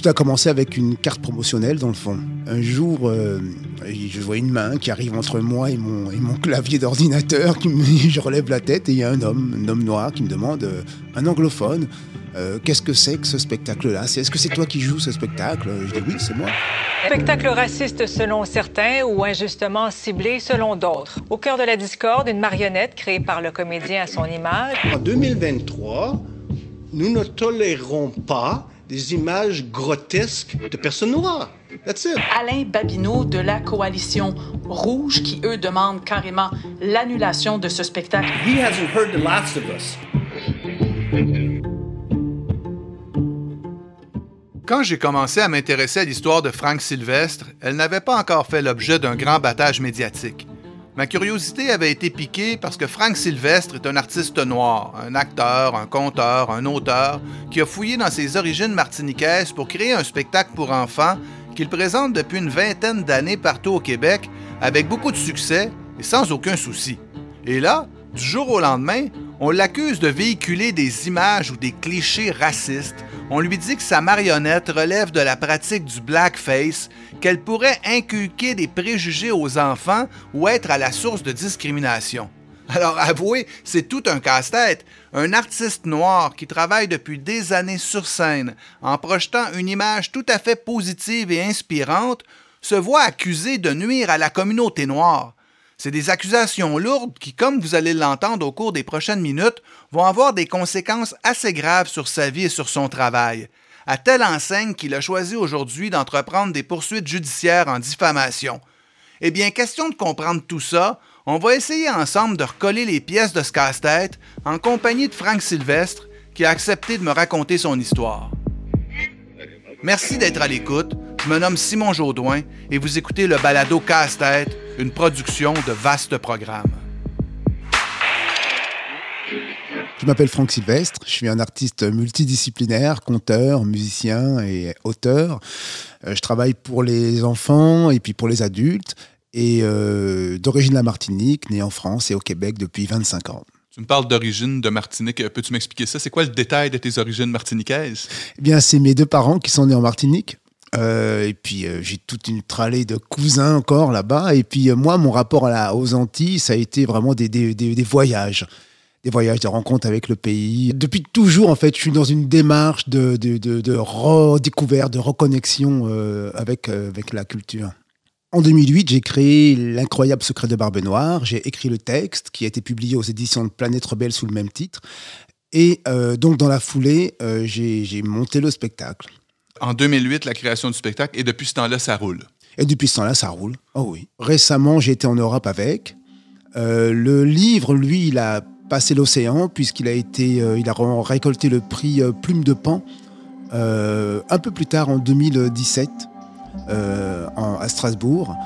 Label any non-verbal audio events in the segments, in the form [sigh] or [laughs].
Tout a commencé avec une carte promotionnelle dans le fond. Un jour, euh, je vois une main qui arrive entre moi et mon, et mon clavier d'ordinateur, [laughs] je relève la tête et il y a un homme, un homme noir qui me demande, euh, un anglophone, euh, qu'est-ce que c'est que ce spectacle-là? Est-ce que c'est toi qui joues ce spectacle? Je dis oui, c'est moi. Spectacle raciste selon certains ou injustement ciblé selon d'autres. Au cœur de la discorde, une marionnette créée par le comédien à son image. En 2023, nous ne tolérons pas des images grotesques de personnes noires. That's it. Alain Babineau de la coalition Rouge qui, eux, demandent carrément l'annulation de ce spectacle. He hasn't heard the last of us. Quand j'ai commencé à m'intéresser à l'histoire de Frank Sylvestre, elle n'avait pas encore fait l'objet d'un grand battage médiatique. Ma curiosité avait été piquée parce que Frank Sylvestre est un artiste noir, un acteur, un conteur, un auteur, qui a fouillé dans ses origines martiniquaises pour créer un spectacle pour enfants qu'il présente depuis une vingtaine d'années partout au Québec avec beaucoup de succès et sans aucun souci. Et là, du jour au lendemain, on l'accuse de véhiculer des images ou des clichés racistes on lui dit que sa marionnette relève de la pratique du blackface, qu'elle pourrait inculquer des préjugés aux enfants ou être à la source de discrimination. Alors avouez, c'est tout un casse-tête. Un artiste noir qui travaille depuis des années sur scène en projetant une image tout à fait positive et inspirante se voit accusé de nuire à la communauté noire. C'est des accusations lourdes qui, comme vous allez l'entendre au cours des prochaines minutes, vont avoir des conséquences assez graves sur sa vie et sur son travail, à telle enseigne qu'il a choisi aujourd'hui d'entreprendre des poursuites judiciaires en diffamation. Eh bien, question de comprendre tout ça, on va essayer ensemble de recoller les pièces de ce casse-tête en compagnie de Frank Sylvestre, qui a accepté de me raconter son histoire. Merci d'être à l'écoute. Je me nomme Simon Jaudoin et vous écoutez le balado Casse-tête une production de vastes programmes. Je m'appelle Franck Sylvestre, je suis un artiste multidisciplinaire, conteur, musicien et auteur. Euh, je travaille pour les enfants et puis pour les adultes et euh, d'origine la Martinique, né en France et au Québec depuis 25 ans. Tu me parles d'origine de Martinique. Peux-tu m'expliquer ça? C'est quoi le détail de tes origines martiniquaises? Eh bien, c'est mes deux parents qui sont nés en Martinique. Euh, et puis euh, j'ai toute une tralée de cousins encore là-bas. Et puis euh, moi, mon rapport à la, aux Antilles, ça a été vraiment des, des, des, voyages. Des voyages, des rencontres avec le pays. Depuis toujours, en fait, je suis dans une démarche de, de, de, de redécouverte, de reconnexion avec, avec la culture. En 2008, j'ai créé L'incroyable secret de Barbe Noire. J'ai écrit le texte qui a été publié aux éditions de Planète Rebelle sous le même titre. Et donc, dans la foulée, j'ai monté le spectacle en 2008 la création du spectacle et depuis ce temps-là, ça roule. Et depuis ce temps-là, ça roule. Oh oui. Récemment, j'ai été en Europe avec. Euh, le livre, lui, il a passé l'océan puisqu'il a été, euh, il a récolté le prix euh, Plume de Pan un peu plus tard en 2017 à Strasbourg.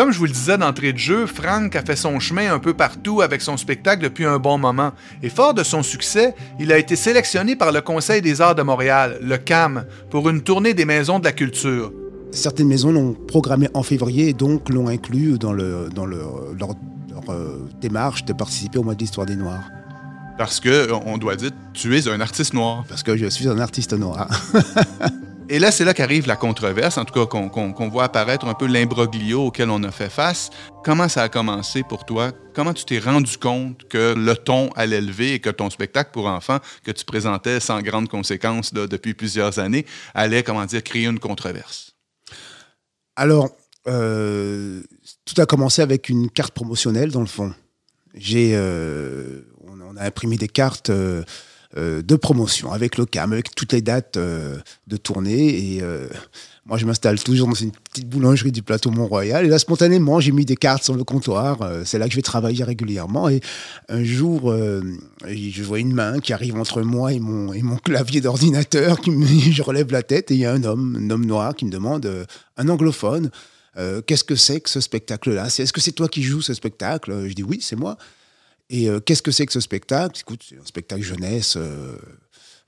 Comme je vous le disais d'entrée de jeu, Frank a fait son chemin un peu partout avec son spectacle depuis un bon moment. Et fort de son succès, il a été sélectionné par le Conseil des arts de Montréal, le CAM, pour une tournée des maisons de la culture. Certaines maisons l'ont programmé en février et donc l'ont inclus dans, le, dans leur, euh, démarche de participer au mois de l'histoire des Noirs. Parce que, on doit dire, tu es un artiste noir. Parce que je suis un artiste noir. [laughs] Et là, c'est là qu'arrive la controverse, en tout cas qu'on voit apparaître un peu l'imbroglio auquel on a fait face. Comment ça a commencé pour toi? Comment tu t'es rendu compte que le ton allait lever et que ton spectacle pour enfants que tu présentais sans grande conséquence depuis plusieurs années allait, comment dire, créer une controverse? Alors, euh, tout a commencé avec une carte promotionnelle, dans le fond. J'ai, euh, on, a imprimé des cartes... Euh, de promotion avec le CAM, avec toutes les dates euh, de tournée. Et euh, moi, je m'installe toujours dans une petite boulangerie du plateau Mont-Royal. Et là, spontanément, j'ai mis des cartes sur le comptoir. c'est là que je vais travailler régulièrement. Et un jour, je vois une main qui arrive entre moi et mon, clavier d'ordinateur. [laughs] je relève la tête et il y a un homme, un homme noir, qui me demande, un anglophone, qu'est-ce que c'est que ce spectacle-là? Est-ce que c'est toi qui joues ce spectacle? Je dis oui, c'est moi. Et euh, qu'est-ce que c'est que ce spectacle? C'est un spectacle jeunesse, euh,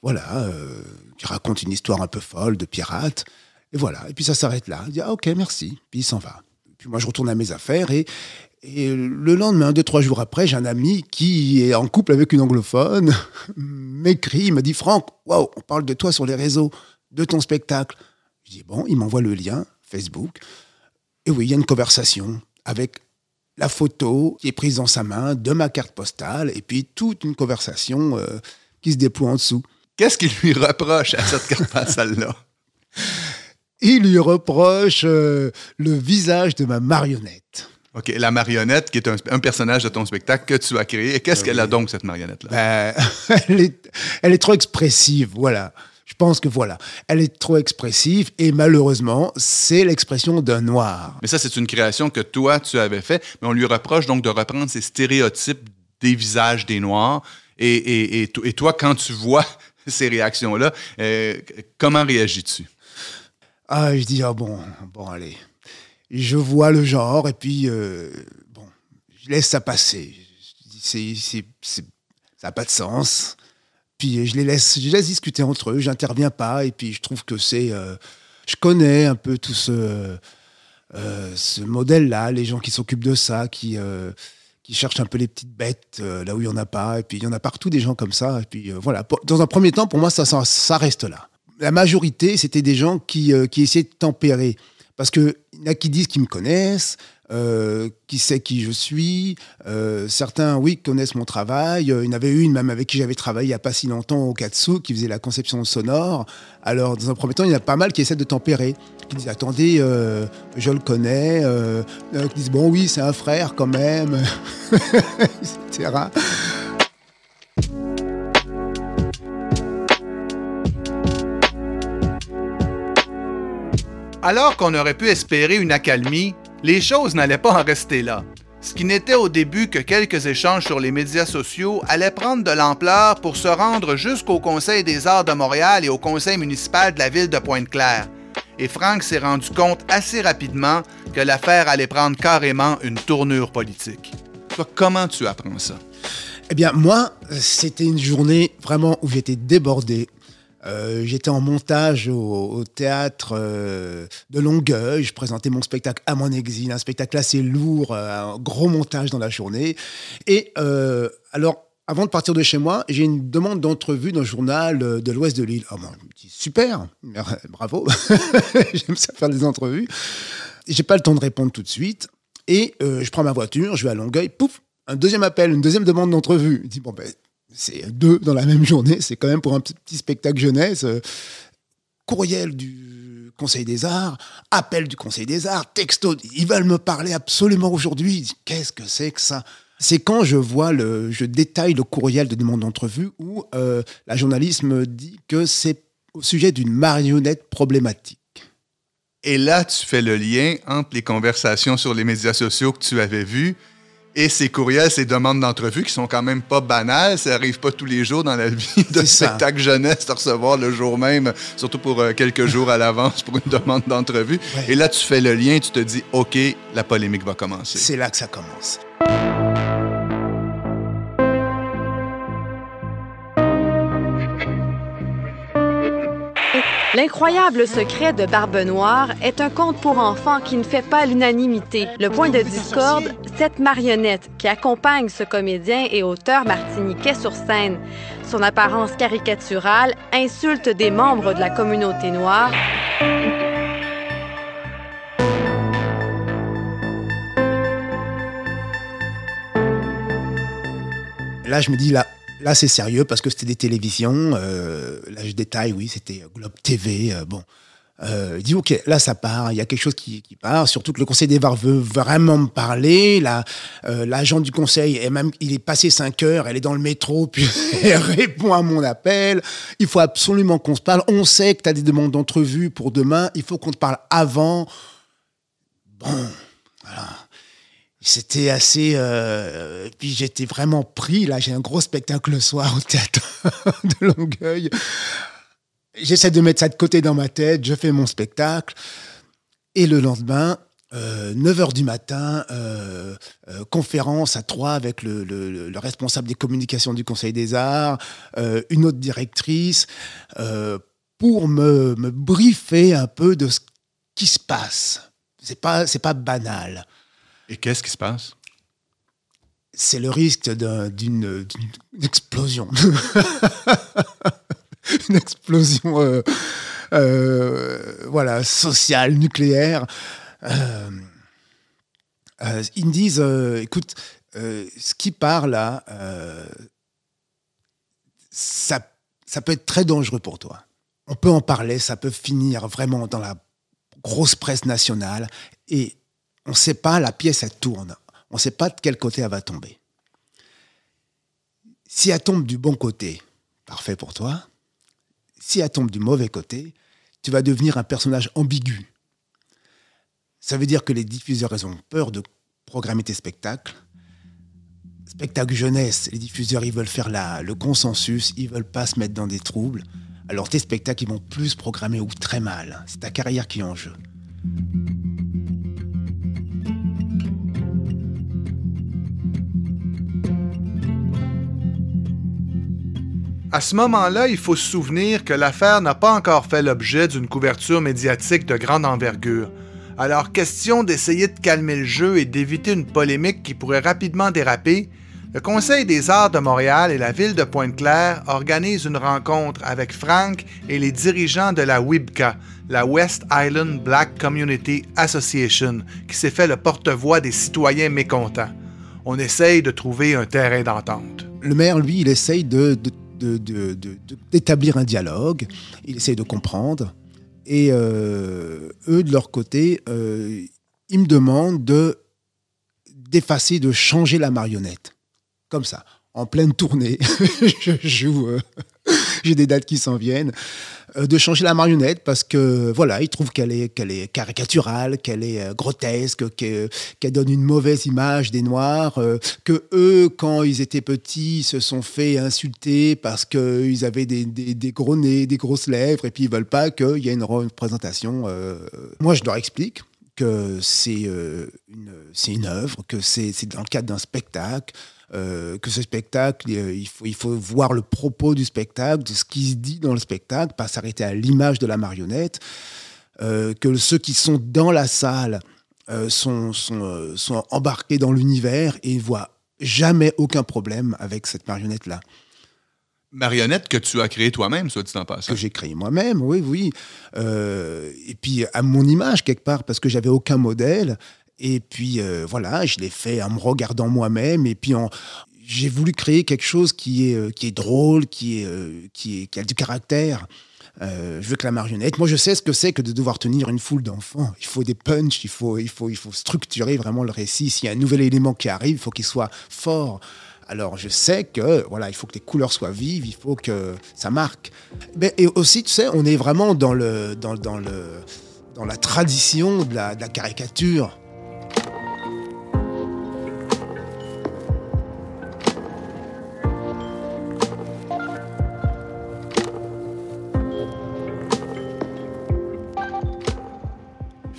voilà, euh, qui raconte une histoire un peu folle de pirate. Et voilà. Et puis ça s'arrête là. Il dit ah, ok, merci. Puis il s'en va. Puis moi, je retourne à mes affaires et le lendemain, deux, trois jours après, j'ai un ami qui est en couple avec une anglophone, [laughs] m'écrit, il me dit Franck, waouh, on parle de toi sur les réseaux, de ton spectacle. Je dis bon, il m'envoie le lien, Facebook. Et oui, il y a une conversation avec la photo qui est prise dans sa main de ma carte postale et puis toute une conversation euh, qui se déploie en dessous. Qu'est-ce qu'il lui reproche à cette carte postale-là? Il lui reproche euh, le visage de ma marionnette. OK, la marionnette, qui est un, un personnage de ton spectacle que tu as créé. Et qu'est-ce qu'elle a donc, cette marionnette-là? Ben, [laughs] elle, est, elle est trop expressive, voilà. Je pense que voilà, elle est trop expressive et malheureusement, c'est l'expression d'un noir. Mais ça, c'est une création que toi, tu avais fait, mais on lui reproche donc de reprendre ces stéréotypes des visages des Noirs. Et, et, et, to- et toi, quand tu vois [laughs] ces réactions-là, euh, comment réagis-tu? Ah, je dis, ah bon, bon, allez. Je vois le genre et puis, euh, bon, je laisse ça passer. C'est- ça n'a pas de sens. Puis je les laisse, je les laisse discuter entre eux, j'interviens pas et puis je trouve que c'est. euh, je connais un peu tout ce, euh, ce modèle-là, les gens qui s'occupent de ça, qui, euh, qui cherchent un peu les petites bêtes là où il n'y en a pas. Et puis il y en a partout des gens comme ça. Et puis voilà, dans un premier temps, pour moi, ça, ça, reste là. La majorité, c'était des gens qui, qui essayaient de tempérer. Parce qu'il y en a qui disent qu'ils me connaissent, euh, qui sait qui je suis. Euh, certains, oui, connaissent mon travail. Euh, il y en avait une même avec qui j'avais travaillé il n'y a pas si longtemps au Katsu, qui faisait la conception sonore. Alors, dans un premier temps, il y en a pas mal qui essaient de tempérer, qui disent attendez, je le connais, qui disent bon oui, c'est un frère quand même, [laughs] etc. Alors qu'on aurait pu espérer une accalmie, les choses n'allaient pas en rester là. Ce qui n'était au début que quelques échanges sur les médias sociaux allait prendre de l'ampleur pour se rendre jusqu'au Conseil des arts de Montréal et au Conseil municipal de la ville de Pointe-Claire. Et Franck s'est rendu compte assez rapidement que l'affaire allait prendre carrément une tournure politique. Comment tu apprends ça? Eh bien, moi, c'était une journée vraiment où j'étais débordé. Euh, j'étais en montage au, théâtre euh, de Longueuil. Je présentais mon spectacle à mon exil, un spectacle assez lourd, euh, un gros montage dans la journée. Et alors, avant de partir de chez moi, j'ai une demande d'entrevue d'un journal de l'Ouest de l'île. Ah bon, je me dis, super, [laughs] bravo, [laughs] j'aime ça faire des entrevues. J'ai pas le temps de répondre tout de suite. Et je prends ma voiture, je vais à Longueuil, pouf, un deuxième appel, une deuxième demande d'entrevue. Je dis, bon, ben, c'est deux dans la même journée, c'est quand même pour un petit, spectacle jeunesse. Euh, courriel du Conseil des Arts, appel du Conseil des Arts, texto, ils veulent me parler absolument aujourd'hui. Qu'est-ce que c'est que ça? C'est quand je vois le, je détaille le courriel de demande d'entrevue où euh, la journaliste me dit que c'est au sujet d'une marionnette problématique. Et là, tu fais le lien entre les conversations sur les médias sociaux que tu avais vues et ces courriels, ces demandes d'entrevue qui sont quand même pas banales. Ça arrive pas tous les jours dans la vie de spectacle jeunesse de recevoir le jour même, surtout pour euh, quelques jours à l'avance pour une demande d'entrevue. Ouais. Et là, tu fais le lien, tu te dis, OK, la polémique va commencer. C'est là que ça commence. L'incroyable secret de Barbe Noire est un conte pour enfants qui ne fait pas l'unanimité. Le point de discorde, cette marionnette qui accompagne ce comédien et auteur martiniquais sur scène. Son apparence caricaturale insulte des membres de la communauté noire. Là, je me dis, là, là c'est sérieux parce que c'était des télévisions. euh, là, je détaille, oui, c'était Globe TV. euh, bon. Euh, je dis, OK, là, ça part. Il y a quelque chose qui, part. Surtout que le Conseil des VAR veut vraiment me parler. Là, euh, L'agent du Conseil, est même, il est passé 5 heures. Elle est dans le métro, [laughs] puis elle répond à mon appel. Il faut absolument qu'on se parle. On sait que tu as des demandes d'entrevue pour demain. Il faut qu'on te parle avant. Bon, voilà. C'était assez. euh, puis j'étais vraiment pris. Là, j'ai un gros spectacle le soir au théâtre [laughs] de Longueuil. J'essaie de mettre ça de côté dans ma tête. Je fais mon spectacle. Et le lendemain, euh, 9h du matin, euh, euh, conférence à Troyes avec le, le- le responsable des communications du Conseil des Arts, une autre directrice, pour me, me briefer un peu de ce qui se passe. C'est pas, pas banal. Et qu'est-ce qui se passe? c'est le risque d'une explosion. [laughs] une explosion euh, euh, voilà, sociale, nucléaire. Euh, ils me disent, écoute, ce qui part là, ça, ça peut être très dangereux pour toi. On peut en parler, ça peut finir vraiment dans la grosse presse nationale et on ne sait pas, la pièce, elle tourne. On ne sait pas de quel côté elle va tomber. Si elle tombe du bon côté, parfait pour toi. Si elle tombe du mauvais côté, tu vas devenir un personnage ambigu. Ça veut dire que les diffuseurs ont peur de programmer tes spectacles. Spectacle jeunesse, les diffuseurs, ils veulent faire la, le consensus, ils veulent pas se mettre dans des troubles. Alors tes spectacles, ils vont plus programmer ou très mal. C'est ta carrière qui est en jeu. À ce moment-là, il faut se souvenir que l'affaire n'a pas encore fait l'objet d'une couverture médiatique de grande envergure. Alors, question d'essayer de calmer le jeu et d'éviter une polémique qui pourrait rapidement déraper, le Conseil des arts de Montréal et la ville de Pointe-Claire organisent une rencontre avec Frank et les dirigeants de la WIBCA, la West Island Black Community Association, qui s'est fait le porte-voix des citoyens mécontents. On essaye de trouver un terrain d'entente. Le maire, lui, il essaye de d'établir un dialogue, il essaie de comprendre. Et euh, eux, de leur côté, euh, ils me demandent de d'effacer, de changer la marionnette. Comme ça, en pleine tournée, [laughs] je joue, euh, [laughs] j'ai des dates qui s'en viennent. Euh, de changer la marionnette parce que voilà, ils trouvent qu'elle est, qu'elle est caricaturale, qu'elle est euh, grotesque, qu'elle donne une mauvaise image des Noirs, euh, que eux, quand ils étaient petits, se sont fait insulter parce qu'ils avaient des, gros nez, des grosses lèvres, et puis ils veulent pas qu'il y ait une représentation. Moi, je leur explique que c'est une, c'est une œuvre, que c'est dans le cadre d'un spectacle, euh, que ce spectacle, euh, il, faut, il faut voir le propos du spectacle, de ce qui se dit dans le spectacle, pas s'arrêter à l'image de la marionnette, euh, que ceux qui sont dans la salle sont, sont, sont, embarqués dans l'univers et ne voient jamais aucun problème avec cette marionnette-là. Marionnette que tu as créée toi-même, soit dit en passant. Que j'ai créée moi-même, oui, oui. et puis à mon image, quelque part, parce que j'avais aucun modèle. Et puis euh, voilà, je l'ai fait en me regardant moi-même. Et puis j'ai voulu créer quelque chose qui est, euh, qui est drôle, qui, euh, a du caractère. je veux que la marionnette. Moi, je sais ce que c'est que de devoir tenir une foule d'enfants. Il faut des punchs, il faut, il, faut, il faut structurer vraiment le récit. S'il y a un nouvel élément qui arrive, il faut qu'il soit fort. Alors, je sais que voilà, il faut que les couleurs soient vives, il faut que ça marque. Mais, et aussi, tu sais, on est vraiment dans, le, dans, le, dans la tradition de la caricature.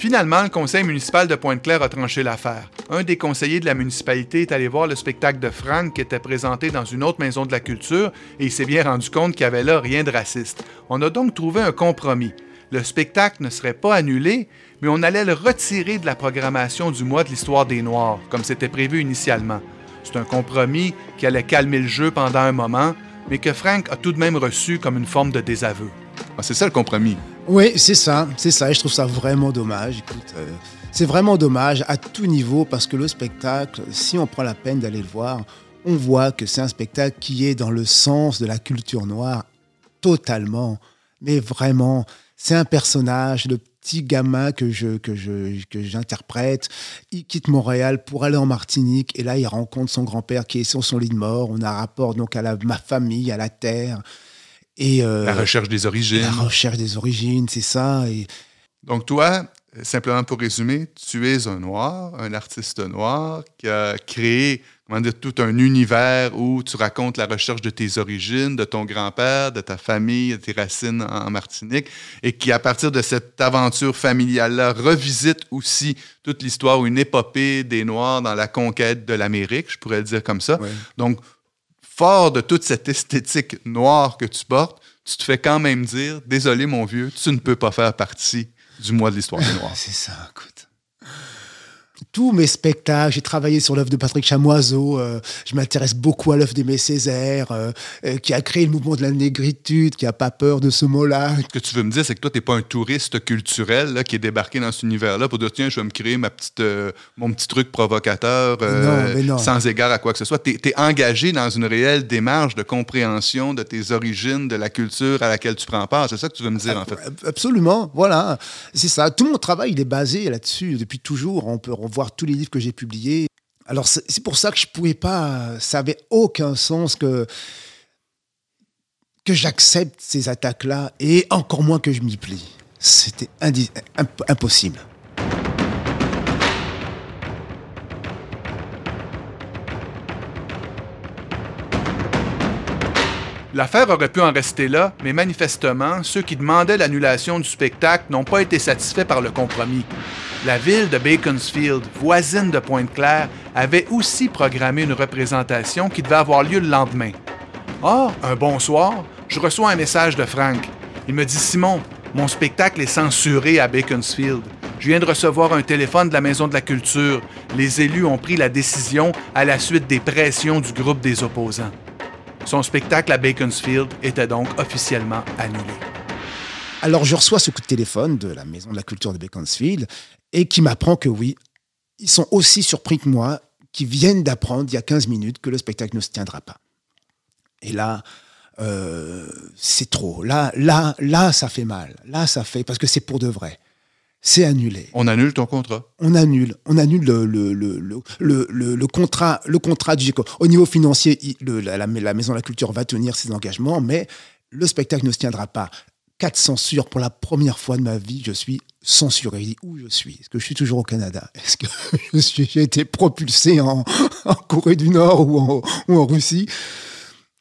Finalement, le conseil municipal de Pointe-Claire a tranché l'affaire. Un des conseillers de la municipalité est allé voir le spectacle de Frank qui était présenté dans une autre maison de la culture et il s'est bien rendu compte qu'il n'y avait là rien de raciste. On a donc trouvé un compromis. Le spectacle ne serait pas annulé, mais on allait le retirer de la programmation du mois de l'histoire des Noirs, comme c'était prévu initialement. C'est un compromis qui allait calmer le jeu pendant un moment, mais que Frank a tout de même reçu comme une forme de désaveu. Ah, c'est ça le compromis. Oui, c'est ça, c'est ça. Et je trouve ça vraiment dommage. Écoute, euh, c'est vraiment dommage à tout niveau parce que le spectacle, si on prend la peine d'aller le voir, on voit que c'est un spectacle qui est dans le sens de la culture noire totalement. Mais vraiment, c'est un personnage, le petit gamin que je que je que j'interprète, il quitte Montréal pour aller en Martinique et là il rencontre son grand-père qui est sur son lit de mort. On a rapport donc à la ma famille, à la terre. Et, euh, la recherche des origines. La recherche des origines, c'est ça. Et... Donc toi, simplement pour résumer, tu es un noir, un artiste noir qui a créé comment dire, tout un univers où tu racontes la recherche de tes origines, de ton grand-père, de ta famille, de tes racines en Martinique, et qui, à partir de cette aventure familiale-là, revisite aussi toute l'histoire ou une épopée des Noirs dans la conquête de l'Amérique, je pourrais le dire comme ça. Donc, fort de toute cette esthétique noire que tu portes, tu te fais quand même dire Désolé, mon vieux, tu ne peux pas faire partie du mois de l'histoire des Noirs. [laughs] C'est ça, écoute. Tous mes spectacles. J'ai travaillé sur l'œuvre de Patrick Chamoiseau. Euh, je m'intéresse beaucoup à l'œuvre d'Aimé Césaire, euh, euh, qui a créé le mouvement de la négritude, qui a pas peur de ce mot-là. Ce que tu veux me dire, c'est que toi, tu n'es pas un touriste culturel là, qui est débarqué dans cet univers-là pour dire tiens, je vais me créer ma petite, mon petit truc provocateur sans égard à quoi que ce soit. Tu es, engagé dans une réelle démarche de compréhension de tes origines, de la culture à laquelle tu prends part. C'est ça que tu veux me dire, en fait. Absolument. Voilà. C'est ça. Tout mon travail, il est basé là-dessus depuis toujours. On peut revoir tous les livres que j'ai publiés. Alors c'est pour ça que je pouvais pas, ça avait aucun sens que que j'accepte ces attaques-là et encore moins que je m'y plie. C'était impossible. L'affaire aurait pu en rester là, mais manifestement, ceux qui demandaient l'annulation du spectacle n'ont pas été satisfaits par le compromis. La ville de Baconsfield, voisine de Pointe-Claire, avait aussi programmé une représentation qui devait avoir lieu le lendemain. Or, un bonsoir, je reçois un message de Frank. Il me dit Simon, mon spectacle est censuré à Baconsfield. Je viens de recevoir un téléphone de la Maison de la Culture. Les élus ont pris la décision à la suite des pressions du groupe des opposants. Son spectacle à Baconsfield était donc officiellement annulé. Alors je reçois ce coup de téléphone de la Maison de la Culture de Beaconsfield et qui m'apprend que oui, ils sont aussi surpris que moi, qui viennent d'apprendre il y a 15 minutes que le spectacle ne se tiendra pas. Et là, euh, c'est trop. Là, là, là, ça fait mal. Là, ça fait parce que c'est pour de vrai c'est annulé. On annule ton contrat. On annule, on annule le, le, le, le, le contrat, le contrat du Au niveau financier, la, la, Maison de la Culture va tenir ses engagements, mais le spectacle ne se tiendra pas. Quatre censures pour la première fois de ma vie, je suis censuré. Où je suis? Est-ce que je suis toujours au Canada? Est-ce que [laughs] j'ai été propulsé en, [laughs] en, Corée du Nord ou en, ou en Russie?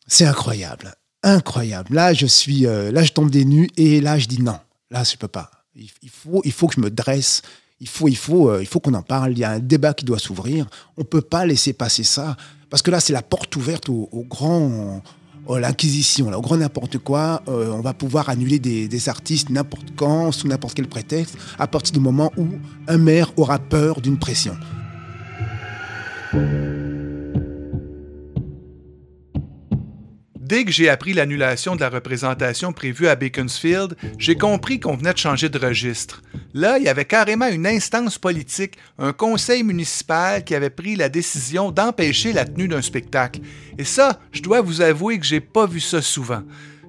C'est incroyable, incroyable. Là, je suis, euh, là, je tombe des nues et là, je dis non. Là, je peux pas. Il, faut, il faut que je me dresse. Il faut, il faut, euh, faut qu'on en parle. Il y a un débat qui doit s'ouvrir. On peut pas laisser passer ça parce que là, c'est la porte ouverte au, grand, à l'inquisition, au grand n'importe quoi. Euh, on va pouvoir annuler des artistes n'importe quand, sous n'importe quel prétexte, à partir du moment où un maire aura peur d'une pression. Dès que j'ai appris l'annulation de la représentation prévue à Beaconsfield, j'ai compris qu'on venait de changer de registre. Là, il y avait carrément une instance politique, un conseil municipal qui avait pris la décision d'empêcher la tenue d'un spectacle. Et ça, je dois vous avouer que j'ai pas vu ça souvent.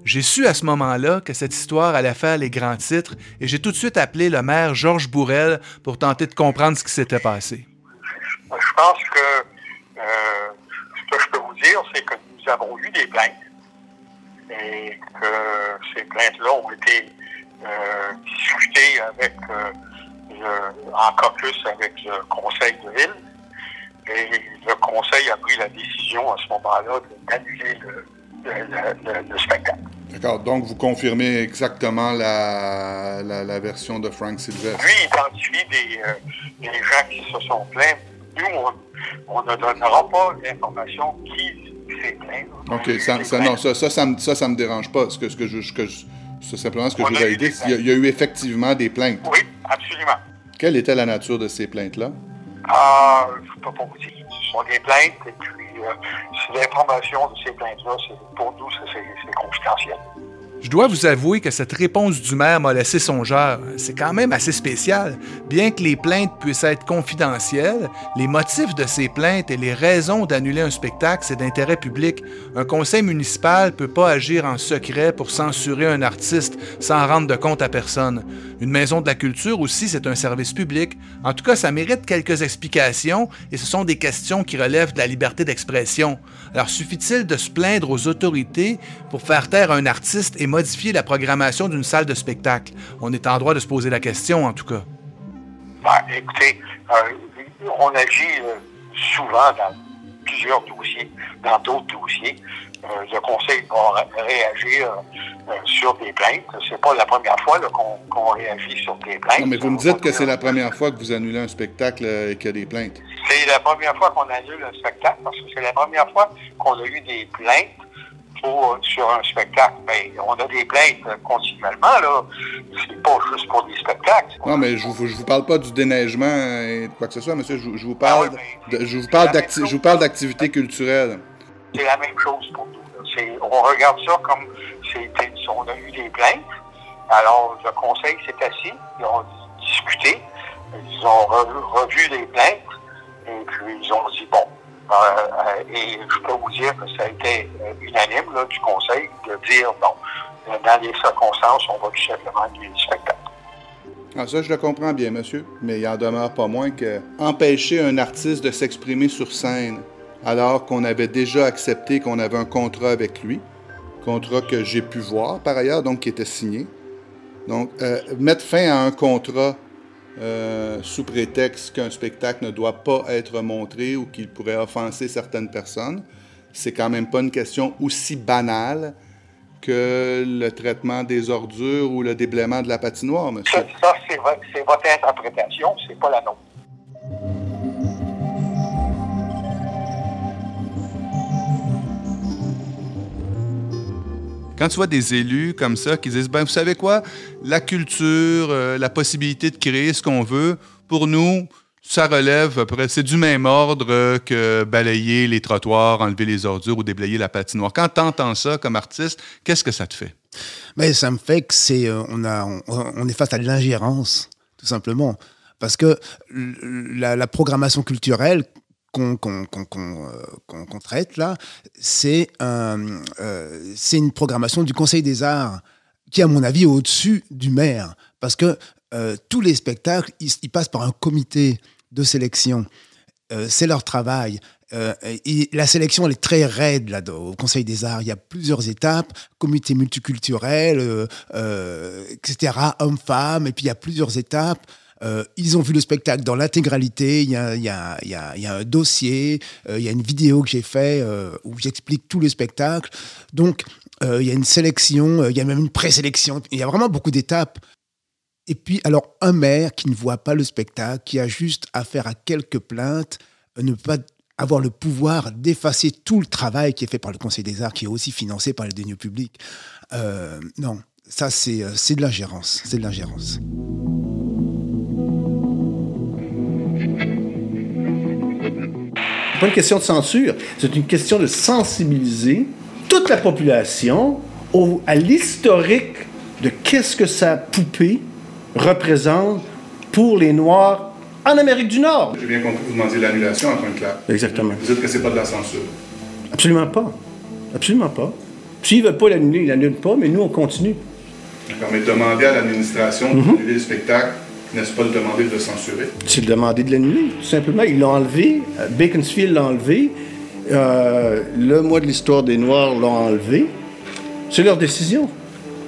J'ai su à ce moment-là que cette histoire allait faire les grands titres et j'ai tout de suite appelé le maire Georges Bourrel pour tenter de comprendre ce qui s'était passé. Je pense que euh, ce que je peux vous dire, c'est que nous avons eu des plaintes et que ces plaintes-là ont été euh, discutées avec euh, en caucus avec le conseil de ville. Et le conseil a pris la décision à ce moment-là d'annuler le, spectacle. D'accord. Donc, vous confirmez exactement la, la, version de Frank Sylvester. Lui identifie des, euh, des gens qui se sont plaints. Nous, on, on ne donnera pas l'information qui OK, ça, ça, non, ça, ça, ça, me, ça, ça me dérange pas. Ce que, ce que je, ce que c'est simplement ce que je voudrais dire. Il y, a, eu effectivement des plaintes. Oui, absolument. Quelle était la nature de ces plaintes-là? Ah, je ne peux pas vous dire. Ce sont des plaintes, et puis euh, l'information de ces plaintes-là, pour nous, c'est confidentiel. Je dois vous avouer que cette réponse du maire m'a laissé songeur. C'est quand même assez spécial. Bien que les plaintes puissent être confidentielles, les motifs de ces plaintes et les raisons d'annuler un spectacle, c'est d'intérêt public. Un conseil municipal ne peut pas agir en secret pour censurer un artiste sans rendre de compte à personne. Une maison de la culture aussi, c'est un service public. En tout cas, ça mérite quelques explications et ce sont des questions qui relèvent de la liberté d'expression. Alors suffit-il de se plaindre aux autorités pour faire taire un artiste et modifier la programmation d'une salle de spectacle? On est en droit de se poser la question, en tout cas. Ben, écoutez, euh, on agit euh, souvent dans plusieurs dossiers, dans d'autres dossiers. Euh, le Conseil va réagir sur des plaintes. C'est pas la première fois qu'on réagit sur des plaintes. Non, mais vous me dites que c'est la première fois que vous annulez un spectacle et qu'il y a des plaintes. C'est la première fois qu'on annule un spectacle parce que c'est la première fois qu'on a eu des plaintes pour, sur un spectacle, mais on a des plaintes continuellement, là. C'est pas juste pour des spectacles. Non, mais je vous, je vous parle pas du déneigement et de quoi que ce soit, monsieur. Je, je vous parle, Ah oui, de- je vous parle d'acti- je vous parle d'activités culturelles. C'est la même chose pour nous. C'est- On regarde ça comme c'était, on a eu des plaintes. Alors, le conseil s'est assis, ils ont discuté, ils ont re- revu les plaintes, et puis ils ont dit, bon, euh, euh, et je peux vous dire que ça a été euh, unanime du conseil de dire, bon, euh, dans les circonstances, on va tout simplement spectacle. Ah, ça, je le comprends bien, monsieur. Mais il en demeure pas moins que empêcher un artiste de s'exprimer sur scène alors qu'on avait déjà accepté qu'on avait un contrat avec lui, contrat que j'ai pu voir par ailleurs, donc qui était signé. Donc, euh, mettre fin à un contrat euh, sous prétexte qu'un spectacle ne doit pas être montré ou qu'il pourrait offenser certaines personnes, c'est quand même pas une question aussi banale que le traitement des ordures ou le déblaiement de la patinoire, monsieur. Ça, ça, c'est vo- c'est votre interprétation, c'est pas la nôtre. Quand tu vois des élus comme ça qui disent, ben vous savez quoi, la culture, euh, la possibilité de créer ce qu'on veut, pour nous, ça relève à peu près, c'est du même ordre que balayer les trottoirs, enlever les ordures ou déblayer la patinoire. Quand tu entends ça comme artiste, qu'est-ce que ça te fait? Mais ça me fait que c'est, euh, on, on, est face à de l'ingérence, tout simplement. Parce que la, programmation culturelle qu'on euh, traite là, c'est une programmation du Conseil des arts qui, à mon avis, est au-dessus du maire. Parce que euh, tous les spectacles, ils, passent par un comité de sélection. Euh, c'est leur travail. Euh, la sélection, elle est très raide là au Conseil des Arts. Il y a plusieurs étapes, comité multiculturel, etc., hommes-femmes, et puis il y a plusieurs étapes. Ils ont vu le spectacle dans l'intégralité. Il y a, un dossier, il y a une vidéo que j'ai fait euh, où j'explique tout le spectacle. Donc, il y a une sélection, euh, il y a même une présélection. Il y a vraiment beaucoup d'étapes. Et puis, alors, un maire qui ne voit pas le spectacle, qui a juste affaire à quelques plaintes, euh, ne peut pas avoir le pouvoir d'effacer tout le travail qui est fait par le Conseil des arts, qui est aussi financé par les deniers publics. Euh, non, ça, c'est euh, de l'ingérence. C'est de l'ingérence. Pas une question de censure, c'est une question de sensibiliser toute la population au- à l'historique de qu'est-ce que sa poupée représente pour les Noirs en Amérique du Nord. J'ai bien compris que vous demandiez l'annulation, Antoine Claire. Exactement. Vous dites que c'est pas de la censure. Absolument pas. Absolument pas. S'ils ne veulent pas l'annuler, ils l'annulent pas, mais nous, on continue. D'accord, mais demander à l'administration d'annuler le spectacle, n'est-ce pas le demander de le censurer? C'est de demander de l'annuler, tout simplement. Ils l'ont enlevé. Euh, Beaconsfield l'a enlevé. Euh, le mois de l'histoire des Noirs l'ont enlevé. C'est leur décision,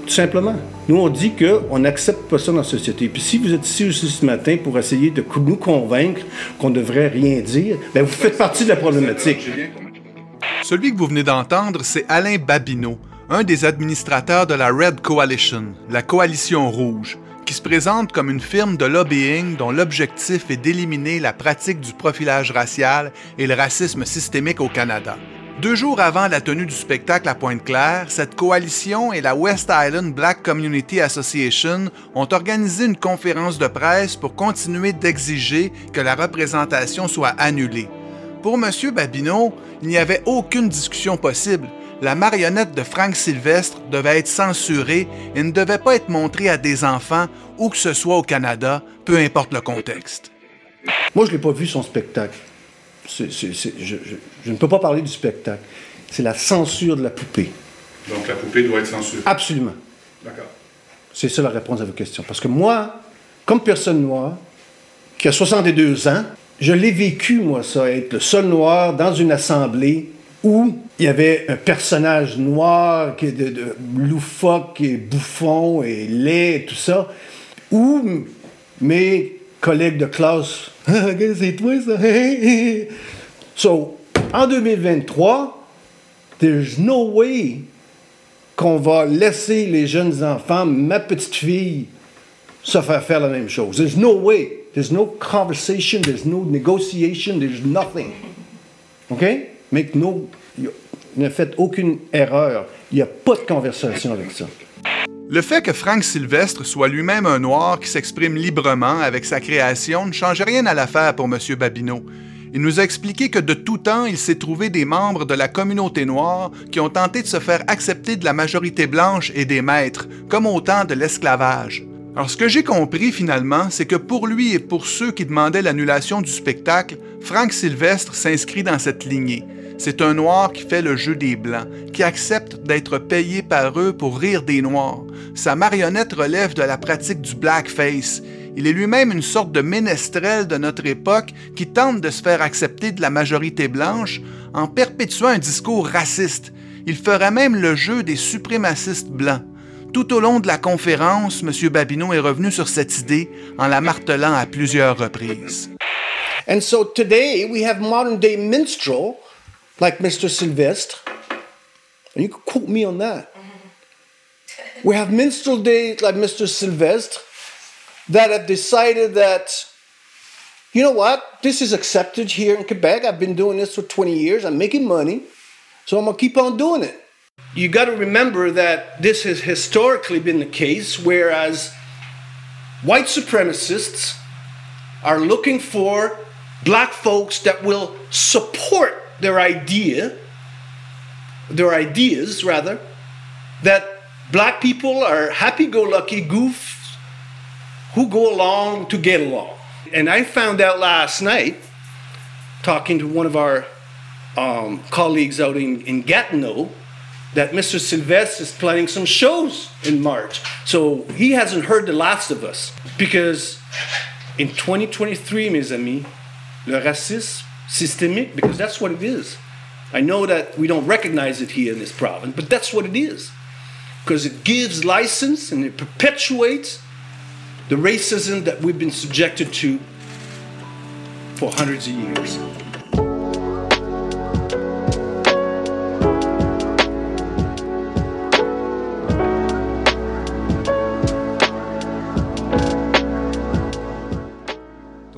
tout simplement. Nous, on dit qu'on n'accepte pas ça dans la société. Puis si vous êtes ici aussi ce matin pour essayer de nous convaincre qu'on ne devrait rien dire, ben vous faites partie de la problématique. Celui que vous venez d'entendre, c'est Alain Babineau, un des administrateurs de la Red Coalition, la coalition rouge, qui se présente comme une firme de lobbying dont l'objectif est d'éliminer la pratique du profilage racial et le racisme systémique au Canada. Deux jours avant la tenue du spectacle à Pointe-Claire, cette coalition et la West Island Black Community Association ont organisé une conférence de presse pour continuer d'exiger que la représentation soit annulée. Pour M. Babineau, il n'y avait aucune discussion possible. La marionnette de Frank Sylvestre devait être censurée et ne devait pas être montrée à des enfants où que ce soit au Canada, peu importe le contexte. Moi, je ne l'ai pas vu son spectacle. Je- je ne peux pas parler du spectacle. C'est la censure de la poupée. Donc la poupée doit être censurée. Absolument. D'accord. C'est ça la réponse à vos questions. Parce que moi, comme personne noire, qui a 62 ans, je l'ai vécu, moi, ça, être le seul noir dans une assemblée où il y avait un personnage noir qui est de, loufoque et bouffon et laid et tout ça, où mes collègues de classe, [laughs] ah, c'est toi ça? [laughs] so, en 2023, there's no way qu'on va laisser les jeunes enfants, ma petite fille, se faire faire la même chose. There's no way. There's no conversation. There's no negotiation. There's nothing. OK? Make no. ne faites aucune erreur. Il n'y a pas de conversation avec ça. Le fait que Frank Sylvestre soit lui-même un noir qui s'exprime librement avec sa création ne change rien à l'affaire pour M. Babineau. Il nous a expliqué que de tout temps, il s'est trouvé des membres de la communauté noire qui ont tenté de se faire accepter de la majorité blanche et des maîtres, comme au temps de l'esclavage. Alors ce que j'ai compris finalement, c'est que pour lui et pour ceux qui demandaient l'annulation du spectacle, Frank Sylvestre s'inscrit dans cette lignée. C'est un noir qui fait le jeu des blancs, qui accepte d'être payé par eux pour rire des noirs. Sa marionnette relève de la pratique du blackface. Il est lui-même une sorte de ménestrel de notre époque qui tente de se faire accepter de la majorité blanche en perpétuant un discours raciste. Il ferait même le jeu des suprémacistes blancs. Tout au long de la conférence, M. Babineau est revenu sur cette idée en la martelant à plusieurs reprises. And so today we have modern day minstrel like Mr. Sylvestre. And you can quote me on that. We have minstrel days like Mr. Sylvestre that have decided that, you know what, this is accepted here in Quebec. I've been doing this for 20 years. I'm making money. So I'm going to keep on doing it. You got to remember that this has historically been the case, whereas white supremacists are looking for black folks that will support their idea, their ideas rather, that black people are happy go lucky goofs who go along to get along. And I found out last night, talking to one of our um, colleagues out in, in Gatineau, that Mr. Sylvester is planning some shows in March. So he hasn't heard the last of us. Because in 2023, mes amis, le racisme systemic because that's what it is. I know that we don't recognize it here in this province, but that's what it is. Because it gives license and it perpetuates the racism that we've been subjected to for hundreds of years.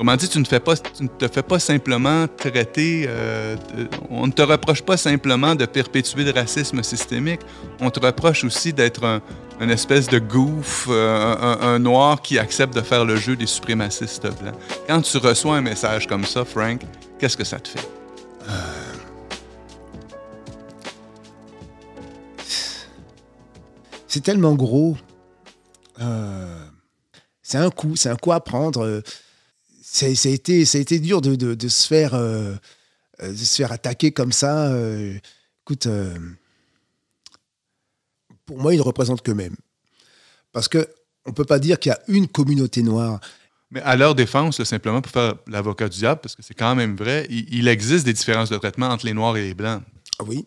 Autrement tu ne, te fais pas simplement traiter, euh, on ne te reproche pas simplement de perpétuer le racisme systémique, on te reproche aussi d'être un, une espèce de goof, euh, un, noir qui accepte de faire le jeu des suprémacistes blancs. Quand tu reçois un message comme ça, Frank, qu'est-ce que ça te fait? c'est tellement gros. Euh, c'est un coup, c'est un coup à prendre. Ça a été, ça a été dur de, de- de se faire, euh, euh, de se faire attaquer comme ça. Euh, écoute, euh, pour moi, ils ne représentent qu'eux-mêmes. Parce que on peut pas dire qu'il y a une communauté noire. Mais à leur défense, là, simplement pour faire l'avocat du diable, parce que c'est quand même vrai, il, il existe des différences de traitement entre les noirs et les blancs. Ah oui,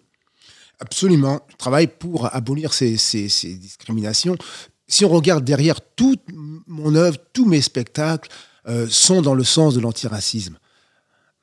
absolument. Je travaille pour abolir ces, ces- ces discriminations. Si on regarde derrière toute mon œuvre, tous mes spectacles euh, sont dans le sens de l'antiracisme.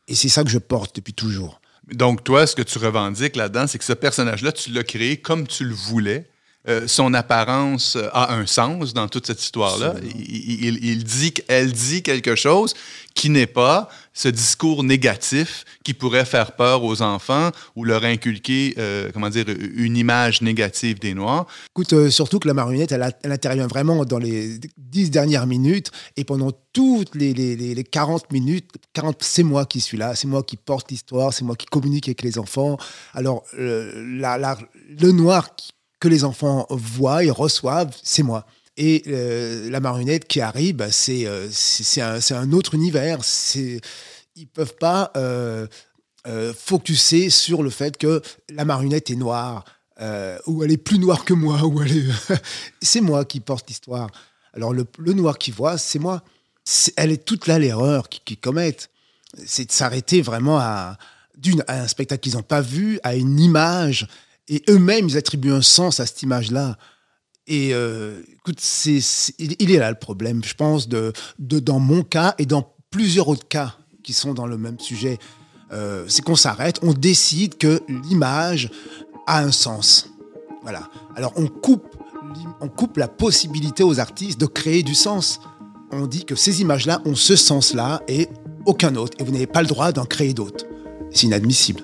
Et c'est ça que je porte depuis toujours. Donc, toi, ce que tu revendiques là-dedans, c'est que ce personnage-là, tu l'as créé comme tu le voulais. Euh, son apparence euh, a un sens dans toute cette histoire-là. Il, il- il dit qu'elle dit quelque chose qui n'est pas ce discours négatif qui pourrait faire peur aux enfants ou leur inculquer, euh, comment dire, une image négative des Noirs. Écoute, euh, surtout que la marionnette, elle, a- elle intervient vraiment dans les dix dernières minutes et pendant toutes les, les- les- les 40 minutes, 40, c'est moi qui suis là, c'est moi qui porte l'histoire, c'est moi qui communique avec les enfants. Alors, la- la- le noir qui- que les enfants voient et reçoivent, c'est moi. Et euh, la marionnette qui arrive, bah, c'est euh, c'est- un, un autre univers. Ils peuvent pas euh, euh, focuser sur le fait que la marionnette est noire, ou elle est plus noire que moi, [laughs] ou elle est... [laughs] c'est moi qui porte l'histoire. Alors le, noir qui voit, c'est moi. Elle est toute là l'erreur qu'ils commettent. C'est de s'arrêter vraiment à, à un spectacle qu'ils n'ont pas vu, à une image, et eux-mêmes, ils attribuent un sens à cette image-là. Et euh, écoute, c'est- il, est là le problème, je pense, de, de, dans mon cas et dans plusieurs autres cas qui sont dans le même sujet. Euh, c'est qu'on s'arrête, on décide que l'image a un sens. Voilà. Alors on coupe, on coupe la possibilité aux artistes de créer du sens. On dit que ces images-là ont ce sens-là et aucun autre, et vous n'avez pas le droit d'en créer d'autres. C'est inadmissible.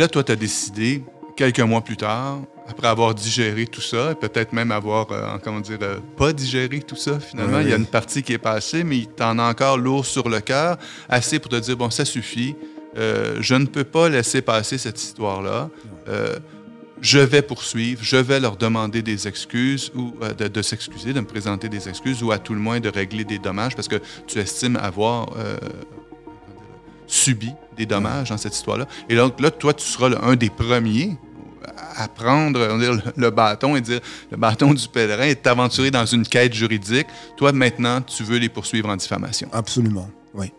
Là, toi, tu as décidé, quelques mois plus tard, après avoir digéré tout ça, peut-être même avoir, euh, comment dire, euh, pas digéré tout ça finalement. Oui, Il y a une partie qui est passée, mais t'en as encore lourd sur le cœur, assez pour te dire, bon, ça suffit, Euh, je ne peux pas laisser passer cette histoire-là. Je vais poursuivre, je vais leur demander des excuses ou de, de s'excuser, de me présenter des excuses ou à tout le moins de régler des dommages parce que tu estimes avoir subi des dommages dans cette histoire-là. Et donc là, toi, tu seras un des premiers à prendre le, bâton et dire le bâton du pèlerin et t'aventurer dans une quête juridique. Toi, maintenant, tu veux les poursuivre en diffamation. Absolument, oui.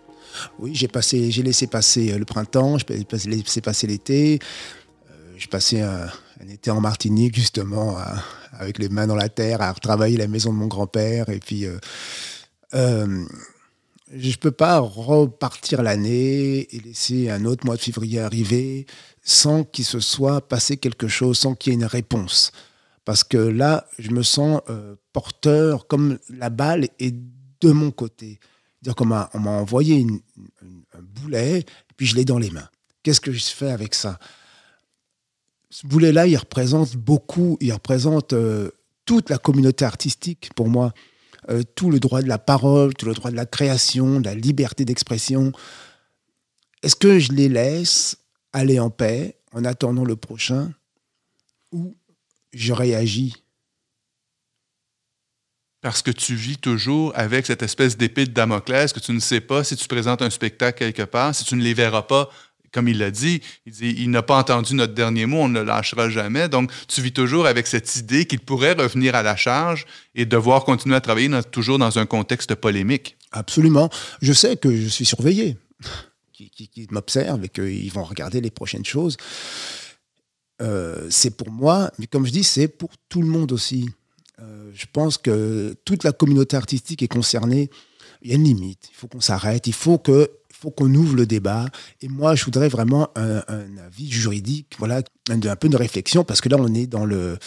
Oui, j'ai passé, j'ai laissé passer euh, le printemps, j'ai laissé passer l'été. Euh, j'ai passé un, été en Martinique, justement, avec les mains dans la terre, à retravailler la maison de mon grand-père. Et puis, euh, euh, je ne peux pas repartir l'année et laisser un autre mois de février arriver sans qu'il se soit passé quelque chose, sans qu'il y ait une réponse. Parce que là, je me sens euh, porteur, comme la balle est de mon côté. C'est-à-dire qu'on m'a, envoyé un boulet, et puis je l'ai dans les mains. Qu'est-ce que je fais avec ça? Ce boulet-là, il représente beaucoup, il représente euh, toute la communauté artistique pour moi. Euh, tout le droit de la parole, tout le droit de la création, de la liberté d'expression. Est-ce que je les laisse aller en paix en attendant le prochain ou je réagis? Parce que tu vis toujours avec cette espèce d'épée de Damoclès que tu ne sais pas si tu présentes un spectacle quelque part, si tu ne les verras pas, comme il l'a dit, il dit, il n'a pas entendu notre dernier mot, on ne le lâchera jamais. Donc, tu vis toujours avec cette idée qu'il pourrait revenir à la charge et devoir continuer à travailler toujours dans un contexte polémique. Absolument. Je sais que je suis surveillé, qui, m'observent et qu'ils vont regarder les prochaines choses. Euh, c'est pour moi, mais comme je dis, c'est pour tout le monde aussi. Euh, je pense que toute la communauté artistique est concernée. Il y a une limite. Il faut qu'on s'arrête. Il faut que faut qu'on ouvre le débat. Et moi, je voudrais vraiment un, avis juridique, voilà, un, peu de réflexion, parce que là, on est dans le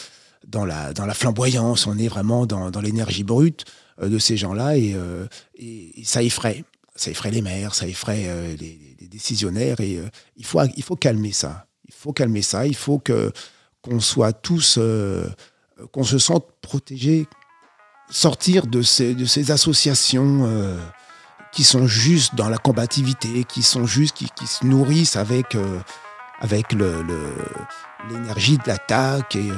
dans la, dans la flamboyance, on est vraiment dans, l'énergie brute euh, de ces gens-là, et, euh, et, ça effraie. Ça effraie les maires, ça effraie euh, les, décisionnaires, et il, faut, il faut calmer ça. Il faut calmer ça, il faut que qu'on soit tous, qu'on se sente protégés, sortir de ces, de ces associations qui sont juste dans la combativité, qui sont juste, qui, qui se nourrissent avec, euh, avec le- le- l'énergie de l'attaque. Et euh,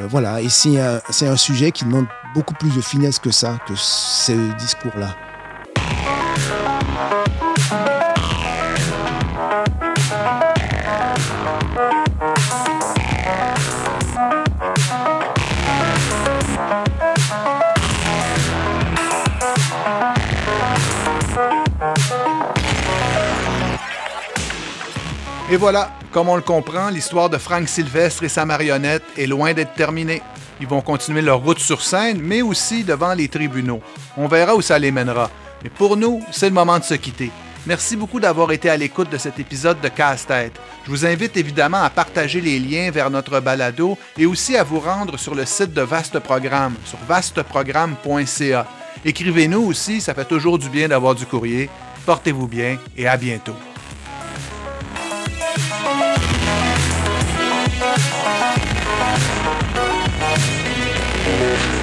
euh, voilà, et c'est un, c'est un sujet qui demande beaucoup plus de finesse que ça, que ce discours-là. Et voilà, comme on le comprend, l'histoire de Frank Sylvestre et sa marionnette est loin d'être terminée. Ils vont continuer leur route sur scène, mais aussi devant les tribunaux. On verra où ça les mènera. Mais pour nous, c'est le moment de se quitter. Merci beaucoup d'avoir été à l'écoute de cet épisode de Casse-Tête. Je vous invite évidemment à partager les liens vers notre balado et aussi à vous rendre sur le site de Vaste Programme, sur vasteprogramme.ca. Écrivez-nous aussi, ça fait toujours du bien d'avoir du courrier. Portez-vous bien et à bientôt. Thank you.